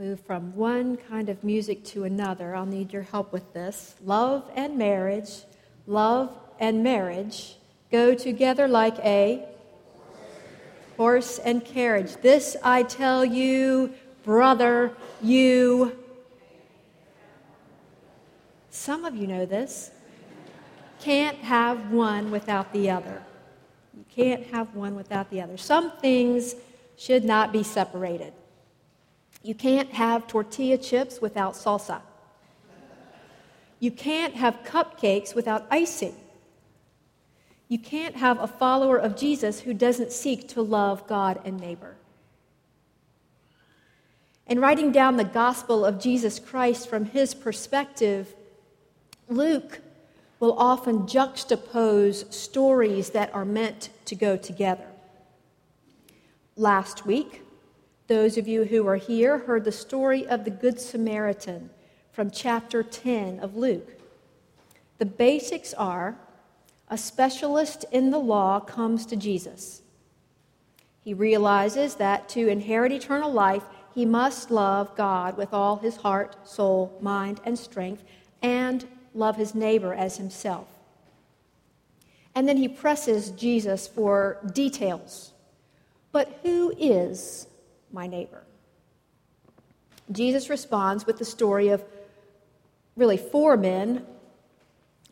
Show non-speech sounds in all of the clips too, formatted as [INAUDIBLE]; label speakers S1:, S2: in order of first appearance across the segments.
S1: move from one kind of music to another. I'll need your help with this. Love and marriage, love and marriage go together like a horse and carriage. This I tell you, brother, you. Some of you know this. Can't have one without the other. You can't have one without the other. Some things should not be separated. You can't have tortilla chips without salsa. You can't have cupcakes without icing. You can't have a follower of Jesus who doesn't seek to love God and neighbor. In writing down the gospel of Jesus Christ from his perspective, Luke will often juxtapose stories that are meant to go together. Last week, those of you who are here heard the story of the Good Samaritan from chapter 10 of Luke. The basics are a specialist in the law comes to Jesus. He realizes that to inherit eternal life, he must love God with all his heart, soul, mind, and strength, and love his neighbor as himself. And then he presses Jesus for details. But who is my neighbor? Jesus responds with the story of really four men,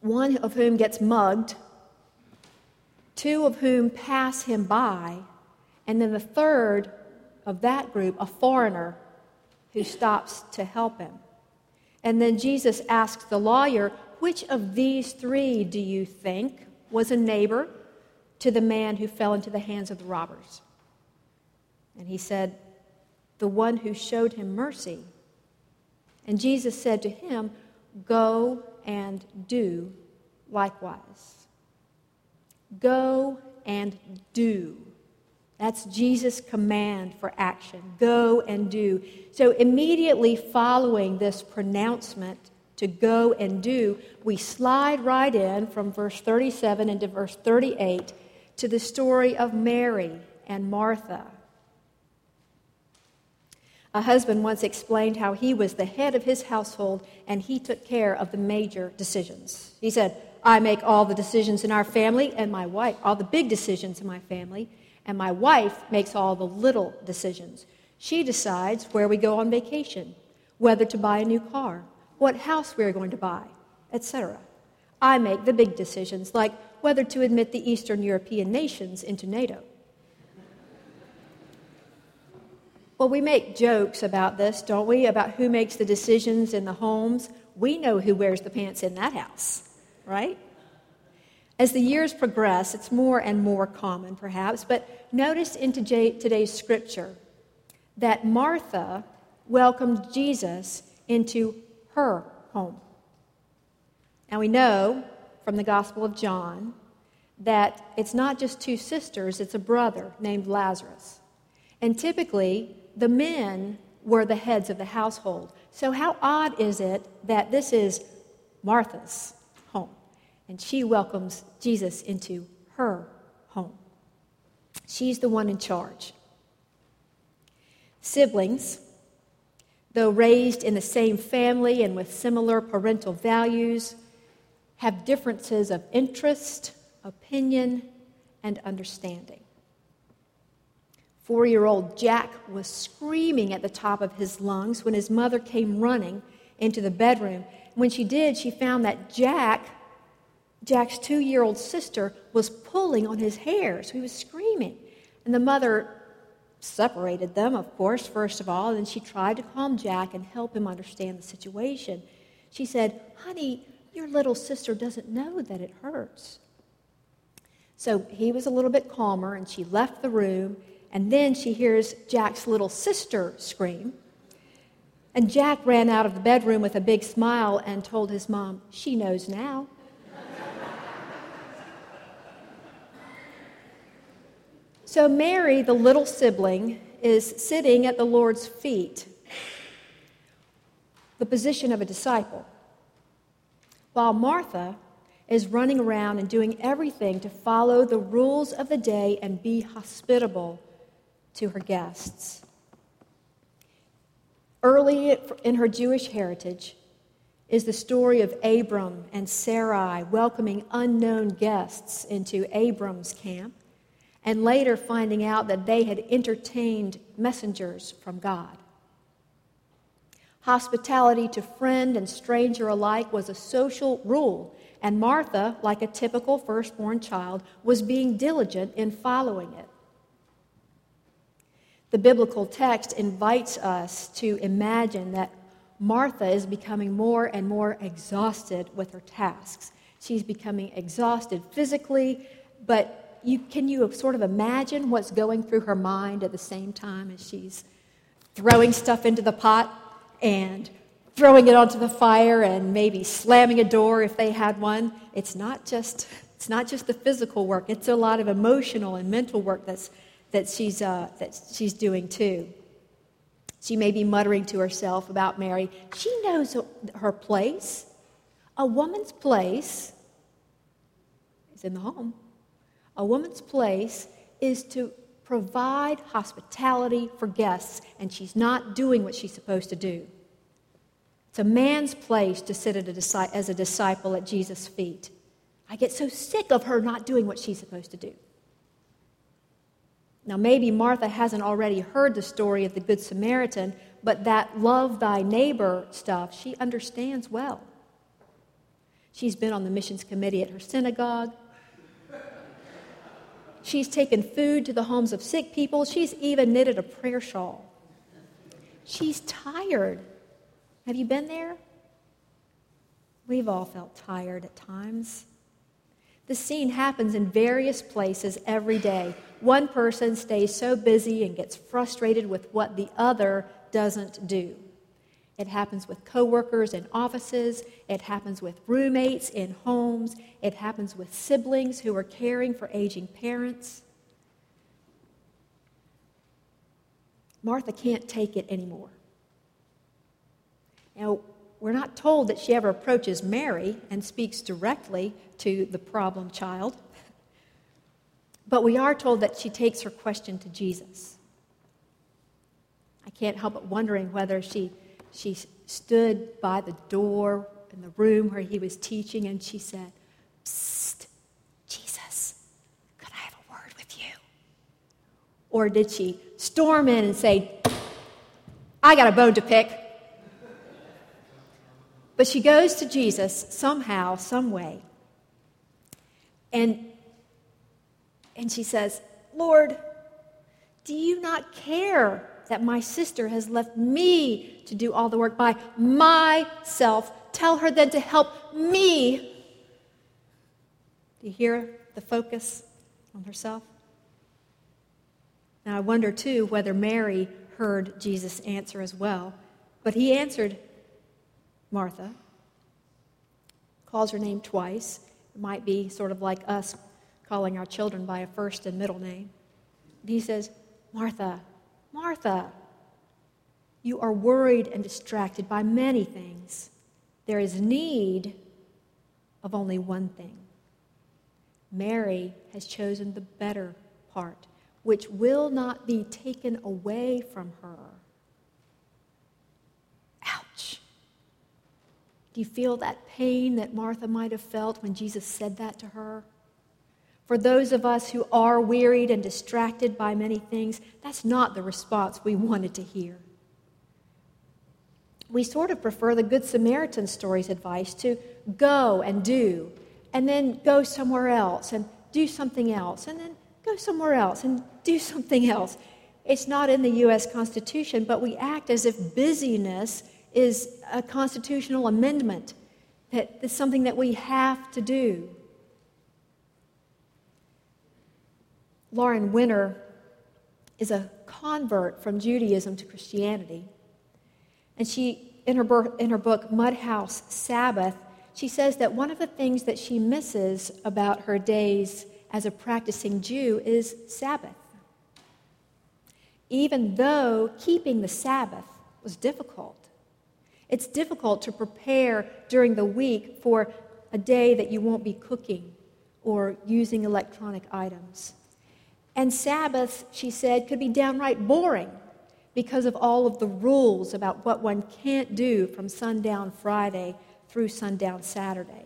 S1: one of whom gets mugged, two of whom pass him by, and then the third of that group, a foreigner who stops to help him. And then Jesus asks the lawyer, Which of these three do you think was a neighbor to the man who fell into the hands of the robbers? And he said, The one who showed him mercy. And Jesus said to him, Go and do likewise. Go and do. That's Jesus' command for action. Go and do. So, immediately following this pronouncement to go and do, we slide right in from verse 37 into verse 38 to the story of Mary and Martha. A husband once explained how he was the head of his household and he took care of the major decisions. He said, I make all the decisions in our family, and my wife, all the big decisions in my family, and my wife makes all the little decisions. She decides where we go on vacation, whether to buy a new car, what house we are going to buy, etc. I make the big decisions, like whether to admit the Eastern European nations into NATO. Well, we make jokes about this, don't we? About who makes the decisions in the homes. We know who wears the pants in that house, right? As the years progress, it's more and more common, perhaps, but notice in today's scripture that Martha welcomed Jesus into her home. Now we know from the Gospel of John that it's not just two sisters, it's a brother named Lazarus. And typically, the men were the heads of the household. So, how odd is it that this is Martha's home and she welcomes Jesus into her home? She's the one in charge. Siblings, though raised in the same family and with similar parental values, have differences of interest, opinion, and understanding. Four year old Jack was screaming at the top of his lungs when his mother came running into the bedroom. When she did, she found that Jack, Jack's two year old sister, was pulling on his hair. So he was screaming. And the mother separated them, of course, first of all, and then she tried to calm Jack and help him understand the situation. She said, Honey, your little sister doesn't know that it hurts. So he was a little bit calmer, and she left the room and then she hears Jack's little sister scream. And Jack ran out of the bedroom with a big smile and told his mom, She knows now. so Mary, the little sibling, is sitting at the Lord's feet, the position of a disciple, while Martha is running around and doing everything to follow the rules of the day and be hospitable to her guests. Early in her Jewish heritage is the story of Abram and Sarai welcoming unknown guests into Abram's camp, and later finding out that they had entertained messengers from God. Hospitality to friend and stranger alike was a social rule, and Martha, like a typical firstborn child, was being diligent in following it. The biblical text invites us to imagine that Martha is becoming more and more exhausted with her tasks. She's becoming exhausted physically, but you, can you sort of imagine what's going through her mind at the same time as she's throwing stuff into the pot and throwing it onto the fire and maybe slamming a door if they had one? It's not just, it's not just the physical work, it's a lot of emotional and mental work that's, that, she's, uh, that she's doing too. She may be muttering to herself about Mary. She knows her place. A woman's place is in the home. A woman's place is to provide hospitality for guests, and she's not doing what she's supposed to do. It's a man's place to sit a, as a disciple at Jesus' feet. I get so sick of her not doing what she's supposed to do. Now, maybe Martha hasn't already heard the story of the Good Samaritan, but that love thy neighbor stuff she understands well. She's been on the missions committee at her synagogue. She's taken food to the homes of sick people. She's even knitted a prayer shawl. She's tired. Have you been there? We've all felt tired at times. The scene happens in various places every day. One person stays so busy and gets frustrated with what the other doesn't do. It happens with coworkers in offices, it happens with roommates in homes, it happens with siblings who are caring for aging parents. Martha can't take it anymore. Now, we're not told that she ever approaches Mary and speaks directly to the problem child, but we are told that she takes her question to Jesus. I can't help but wondering whether she, she stood by the door in the room where he was teaching and she said, Psst, Jesus, could I have a word with you? Or did she storm in and say, I got a bone to pick? But she goes to Jesus somehow, some way. And, and she says, Lord, do you not care that my sister has left me to do all the work by myself? Tell her then to help me. Do you hear the focus on herself? Now, I wonder too whether Mary heard Jesus answer as well. But he answered, Martha, calls her name twice. It might be sort of like us calling our children by a first and middle name. And he says, Martha, Martha, you are worried and distracted by many things. There is need of only one thing. Mary has chosen the better part, which will not be taken away from her. Ouch. Do you feel that pain that Martha might have felt when Jesus said that to her? For those of us who are wearied and distracted by many things, that's not the response we wanted to hear. We sort of prefer the Good Samaritan story's advice to go and do, and then go somewhere else and do something else, and then go somewhere else and do [LAUGHS] something else. It's not in the U.S. Constitution, but we act as if busyness is a constitutional amendment, that it's something that we have to do. Lauren Winner is a convert from Judaism to Christianity. And she, in her, in her book, Mudhouse Sabbath, she says that one of the things that she misses about her days as a practicing Jew is Sabbath. Even though keeping the Sabbath was difficult, it's difficult to prepare during the week for a day that you won't be cooking or using electronic items. And Sabbath, she said, could be downright boring because of all of the rules about what one can't do from sundown Friday through sundown Saturday.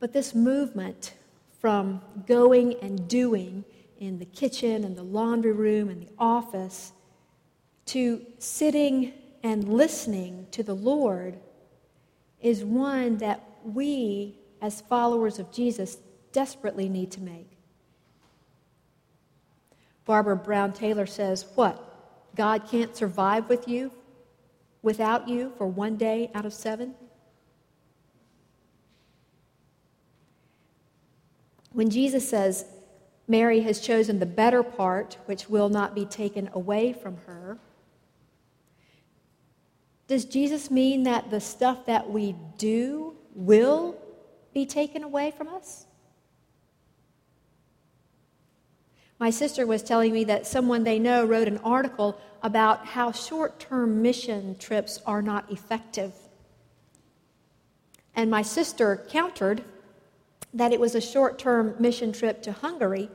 S1: But this movement from going and doing in the kitchen and the laundry room and the office to sitting and listening to the Lord is one that we, as followers of Jesus, desperately need to make. Barbara Brown Taylor says, What? God can't survive with you, without you, for one day out of seven? When Jesus says, Mary has chosen the better part, which will not be taken away from her, does Jesus mean that the stuff that we do will be taken away from us? My sister was telling me that someone they know wrote an article about how short term mission trips are not effective. And my sister countered that it was a short term mission trip to Hungary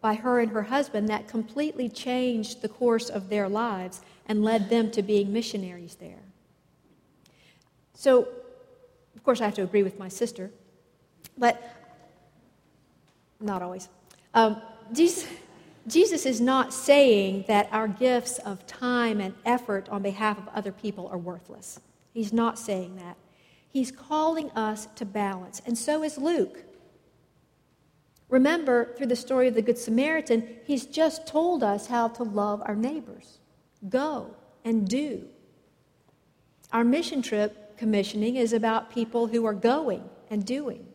S1: by her and her husband that completely changed the course of their lives and led them to being missionaries there. So, of course, I have to agree with my sister, but not always. Um, Jesus is not saying that our gifts of time and effort on behalf of other people are worthless. He's not saying that. He's calling us to balance, and so is Luke. Remember, through the story of the Good Samaritan, he's just told us how to love our neighbors. Go and do. Our mission trip commissioning is about people who are going and doing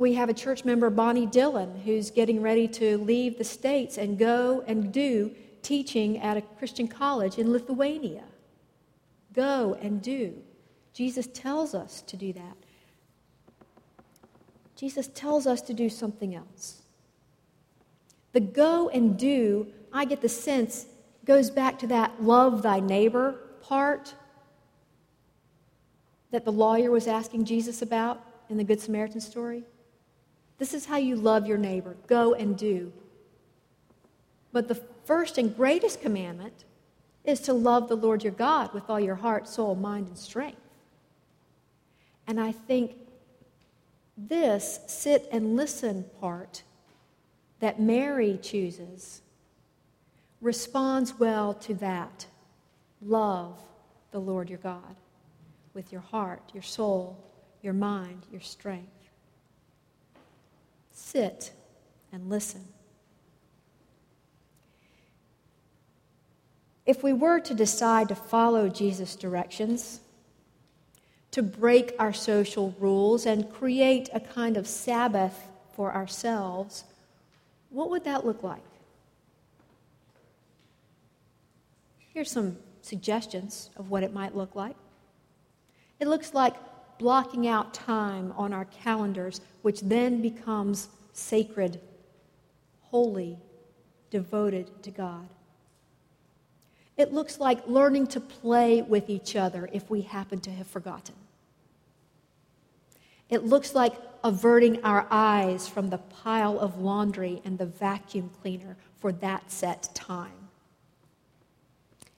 S1: we have a church member, Bonnie Dillon, who's getting ready to leave the States and go and do teaching at a Christian college in Lithuania. Go and do. Jesus tells us to do that. Jesus tells us to do something else. The go and do, I get the sense, goes back to that love thy neighbor part that the lawyer was asking Jesus about in the Good Samaritan story. This is how you love your neighbor. Go and do. But the first and greatest commandment is to love the Lord your God with all your heart, soul, mind, and strength. And I think this sit and listen part that Mary chooses responds well to that. Love the Lord your God with your heart, your soul, your mind, your strength sit and listen. If we were to decide to follow Jesus' directions, to break our social rules and create a kind of Sabbath for ourselves, what would that look like? Here's some suggestions of what it might look like. It looks like blocking out time on our calendars, which then becomes sacred, holy, devoted to God. It looks like learning to play with each other if we happen to have forgotten. It looks like averting our eyes from the pile of laundry and the vacuum cleaner for that set time.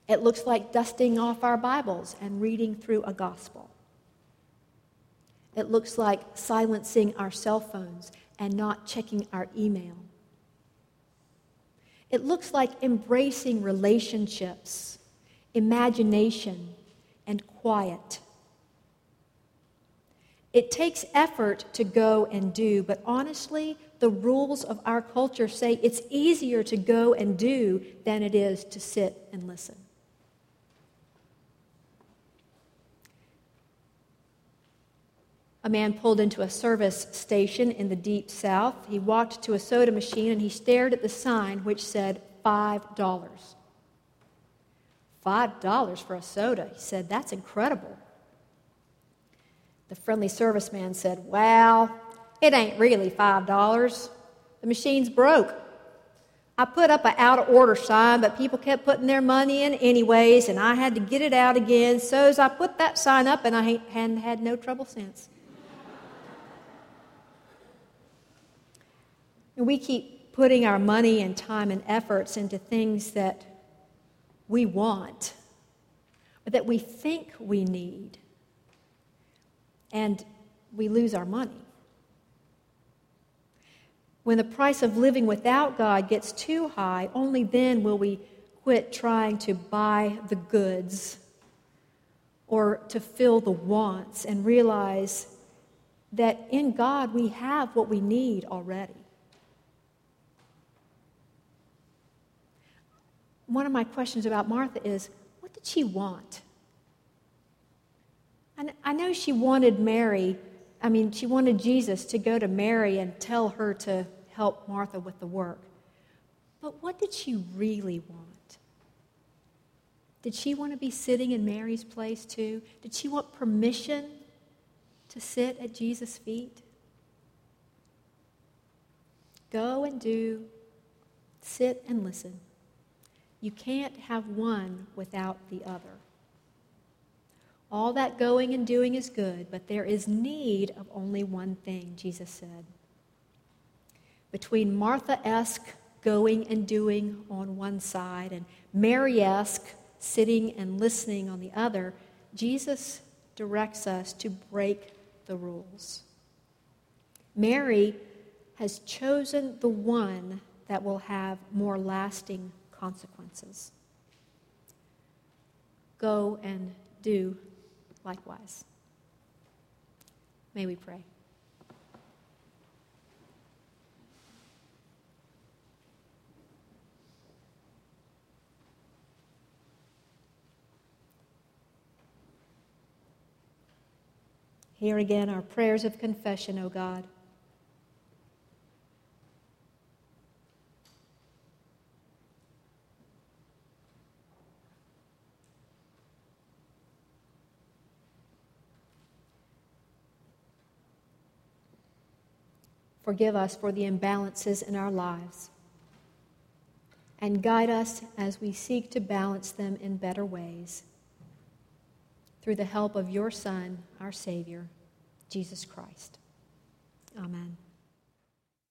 S1: It looks like dusting off our Bibles and reading through a gospel. It looks like silencing our cell phones and not checking our email. It looks like embracing relationships, imagination, and quiet. It takes effort to go and do, but honestly, the rules of our culture say it's easier to go and do than it is to sit and listen. A man pulled into a service station in the deep south. He walked to a soda machine and he stared at the sign which said $5. $5 for a soda. He said, That's incredible. The friendly serviceman said, Well, it ain't really $5. The machine's broke. I put up an out of order sign, but people kept putting their money in anyways, and I had to get it out again. So as I put that sign up, and I hadn't had no trouble since. And we keep putting our money and time and efforts into things that we want or that we think we need, and we lose our money. When the price of living without God gets too high, only then will we quit trying to buy the goods or to fill the wants and realize that in God we have what we need already. One of my questions about Martha is what did she want? And I know she wanted Mary, I mean, she wanted Jesus to go to Mary and tell her to help Martha with the work. But what did she really want? Did she want to be sitting in Mary's place too? Did she want permission to sit at Jesus' feet? Go and do, sit and listen. You can't have one without the other. All that going and doing is good, but there is need of only one thing, Jesus said. Between Martha esque going and doing on one side and Mary esque sitting and listening on the other, Jesus directs us to break the rules. Mary has chosen the one that will have more lasting consequences. Go and do likewise. May we pray. Hear again our prayers of confession, O God. Forgive us for the imbalances in our lives and guide us as we seek to balance them in better ways through the help of your Son, our Savior, Jesus Christ. Amen.